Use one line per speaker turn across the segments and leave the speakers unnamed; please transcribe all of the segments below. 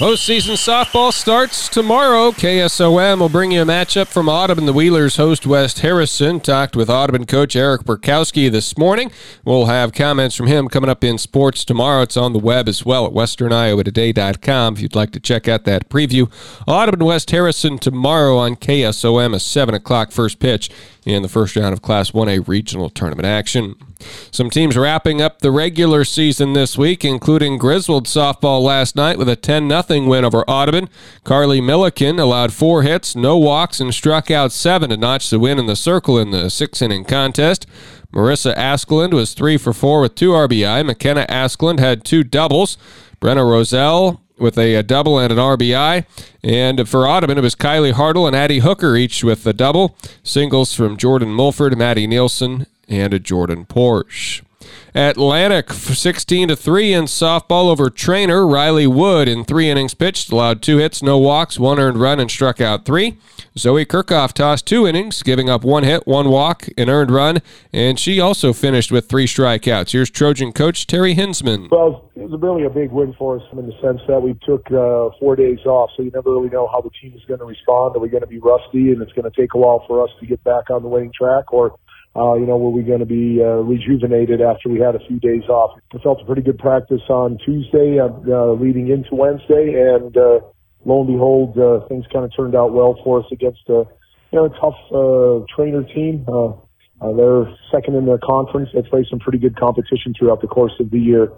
Postseason softball starts tomorrow. KSOM will bring you a matchup from Audubon. The Wheelers host West Harrison. Talked with Audubon coach Eric Burkowski this morning. We'll have comments from him coming up in sports tomorrow. It's on the web as well at westerniowatoday.com if you'd like to check out that preview. Audubon West Harrison tomorrow on KSOM, a 7 o'clock first pitch in the first round of Class 1A regional tournament action. Some teams wrapping up the regular season this week, including Griswold softball last night with a 10 0 win over Audubon. Carly Milliken allowed four hits, no walks, and struck out seven to notch the win in the circle in the six inning contest. Marissa Askland was three for four with two RBI. McKenna Askland had two doubles. Brenna Roselle with a, a, double and an RBI. And for Audubon, it was Kylie Hartle and Addie Hooker, each with a double. Singles from Jordan Mulford, Maddie Nielsen, and a Jordan Porsche. Atlantic 16 to 3 in softball over Treynor Riley Wood in 3 innings pitched, allowed 2 hits, no walks, 1 earned run and struck out 3. Zoe Kirchhoff tossed 2 innings, giving up 1 hit, 1 walk, an earned run, and she also finished with 3 strikeouts. Here's Trojan coach Terry Hinsman.
Well, it was really a big win for us in the sense that we took uh, 4 days off, so you never really know how the team is going to respond. Are we going to be rusty and it's going to take a while for us to get back on the winning track or uh, you know, were we going to be uh, rejuvenated after we had a few days off? I felt a pretty good practice on Tuesday, uh, uh, leading into Wednesday, and uh, lo and behold, uh, things kind of turned out well for us against a, you know, a tough uh, Treynor team. Uh, uh, they're second in their conference. They play some pretty good competition throughout the course of the year.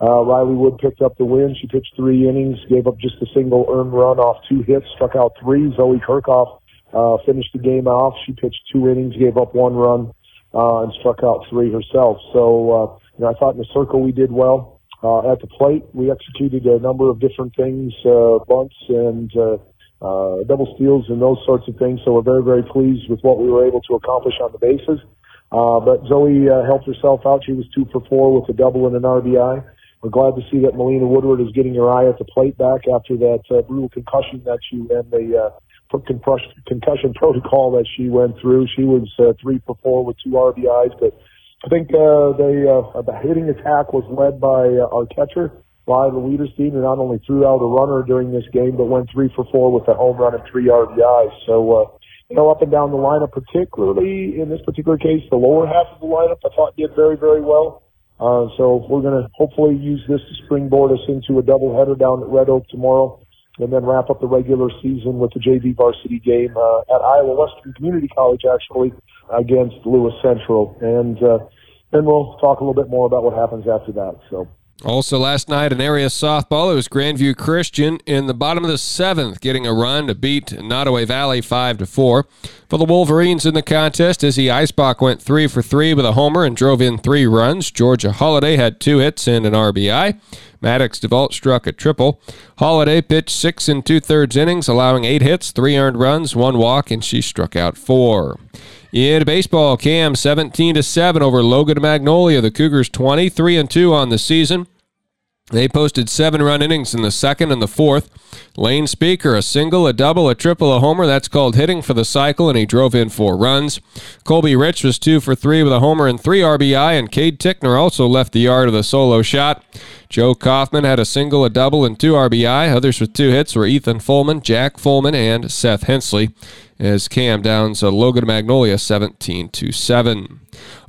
Uh, Riley Wood picked up the win. She pitched three innings, gave up just a single earned run off two hits, struck out three. Zoe Kirchhoff uh, finished the game off. She pitched two innings, gave up one run, uh, and struck out three herself. So, uh, you know, I thought in the circle we did well. Uh, at the plate, we executed a number of different things, uh, bunts and uh, uh, double steals and those sorts of things. So we're very, very pleased with what we were able to accomplish on the bases. Uh, but Zoe uh, helped herself out. She was two for four with a double and an RBI. We're glad to see that Melina Woodward is getting her eye at the plate back after that uh, brutal concussion that she and the uh, concussion, protocol that she went through. She was uh, three for four with two RBIs, but I think uh, they, uh, the hitting attack was led by uh, our catcher, leaders team, who not only threw out a runner during this game, but went three for four with a home run and three RBIs. So, uh, you know, up and down the lineup, particularly in this particular case, the lower half of the lineup, I thought did very, very well. Uh, so we're going to hopefully use this to springboard us into a doubleheader down at Red Oak tomorrow and then wrap up the regular season with the JV varsity game uh, at Iowa Western Community College, actually, against Lewis Central. And uh, then we'll talk a little bit more about what happens after that. So.
Also, last night in area softball, it was Grandview Christian in the bottom of the seventh, getting a run to beat Nodaway Valley five to four. For the Wolverines in the contest, Izzy Eisbach went three for three with a homer and drove in three runs. Georgia Holiday had two hits and an RBI. Maddox DeVault struck a triple. Holiday pitched six and two thirds innings, allowing eight hits, three earned runs, one walk, and she struck out four. In baseball, Cam 17 to 7 over Logan Magnolia. The Cougars 23 and 2 on the season. They posted seven run innings in the second and the fourth. Lane Speaker, a single, a double, a triple, a homer. That's called hitting for the cycle, and he drove in four runs. Colby Rich was two for three with a homer and three RBI, and Cade Tickner also left the yard with a solo shot. Joe Kaufman had a single, a double, and two RBI. Others with two hits were Ethan Fullman, Jack Fullman, and Seth Hensley as Cam downs uh, Logan Magnolia 17 to 7.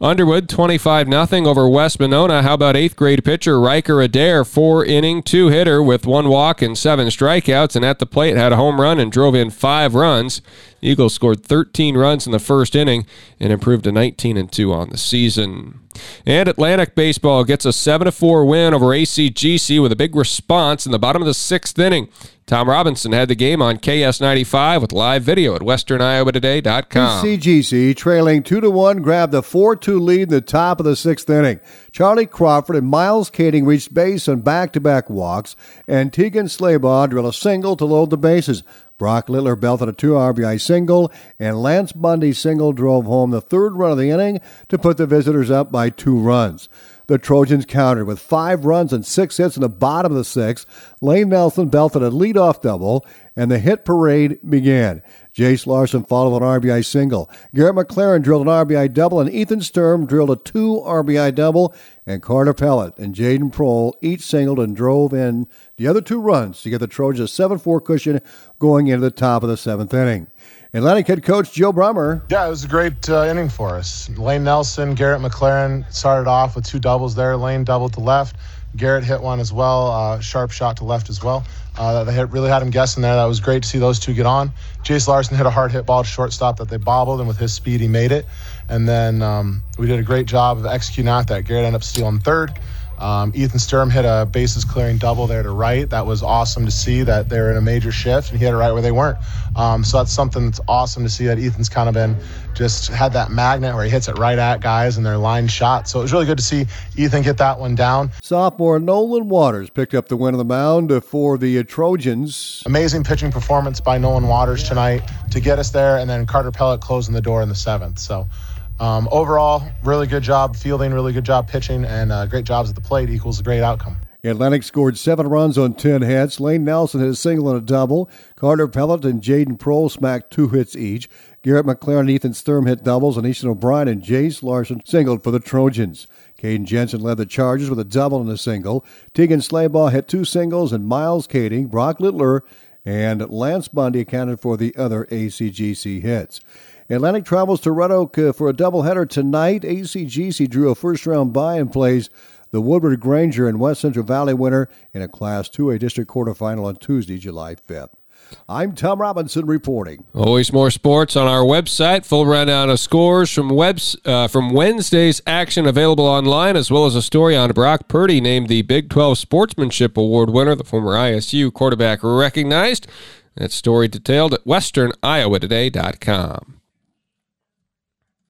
Underwood 25 0 over West Monona. How about eighth grade pitcher Riker Adair, four inning, two hitter with one walk and seven strikeouts, and at the plate had a home run and drove in five runs. Eagles scored 13 runs in the first inning and improved to 19 and 2 on the season. And Atlantic Baseball gets a 7 4 win over ACGC with a big response in the bottom of the sixth inning. Tom Robinson had the game on KS95 with live video at westerniowatoday.com.
ACGC trailing 2 to 1 grabbed the 4 2 lead in the top of the sixth inning. Charlie Crawford and Miles Kading reached base on back to back walks, and Tegan Slaybaugh drilled a single to load the bases. Brock Littler belted a two RBI single, and Lance Bundy's single drove home the third run of the inning to put the visitors up by two runs. The Trojans countered with five runs and six hits in the bottom of the sixth. Lane Nelson belted a leadoff double, and the hit parade began. Jace Larson followed an RBI single. Garrett McLaren drilled an RBI double, and Ethan Sturm drilled a two RBI double. And Carter Pellet and Jaden Prohl each singled and drove in the other two runs to get the Trojans a 7 4 cushion going into the top of the seventh inning. Atlantic head coach Joe Brummer.
Yeah, it was a great uh, inning for us. Lane Nelson, Garrett McLaren started off with two doubles there. Lane doubled to left. Garrett hit one as well, uh, sharp shot to left as well. Uh, they really had him guessing there. That was great to see those two get on. Jace Larson hit a hard hit ball to shortstop that they bobbled, and with his speed, he made it. And then um, we did a great job of executing out that. Garrett ended up stealing third. Um, Ethan Sturm hit a bases clearing double there to right. That was awesome to see that they're in a major shift, and he hit it right where they weren't. Um, so that's something that's awesome to see that Ethan's kind of been just had that magnet where he hits it right at guys and their line shot. So it was really good to see Ethan get that one down.
Sophomore Nolan Waters picked up the win on the mound for the Trojans.
Amazing pitching performance by Nolan Waters tonight to get us there, and then Carter Pellet closing the door in the seventh. So. Um, overall, really good job fielding, really good job pitching, and uh, great jobs at the plate equals a great outcome.
Atlantic scored seven runs on 10 hits. Lane Nelson hit a single and a double. Carter Pellet and Jaden Prohl smacked two hits each. Garrett McLaren and Ethan Sturm hit doubles, and Easton O'Brien and Jace Larson singled for the Trojans. Caden Jensen led the Chargers with a double and a single. Tegan Slaybaugh hit two singles, and Miles Kading, Brock Littler, and Lance Bundy accounted for the other ACGC hits. Atlantic travels to Red Oak uh, for a doubleheader tonight. ACGC drew a first round bye and plays the Woodward Granger and West Central Valley winner in a Class 2A district quarterfinal on Tuesday, July 5th. I'm Tom Robinson reporting.
Always more sports on our website. Full rundown of scores from webs uh, from Wednesday's action available online, as well as a story on Brock Purdy named the Big 12 Sportsmanship Award winner, the former ISU quarterback recognized. That story detailed at westerniowatoday.com.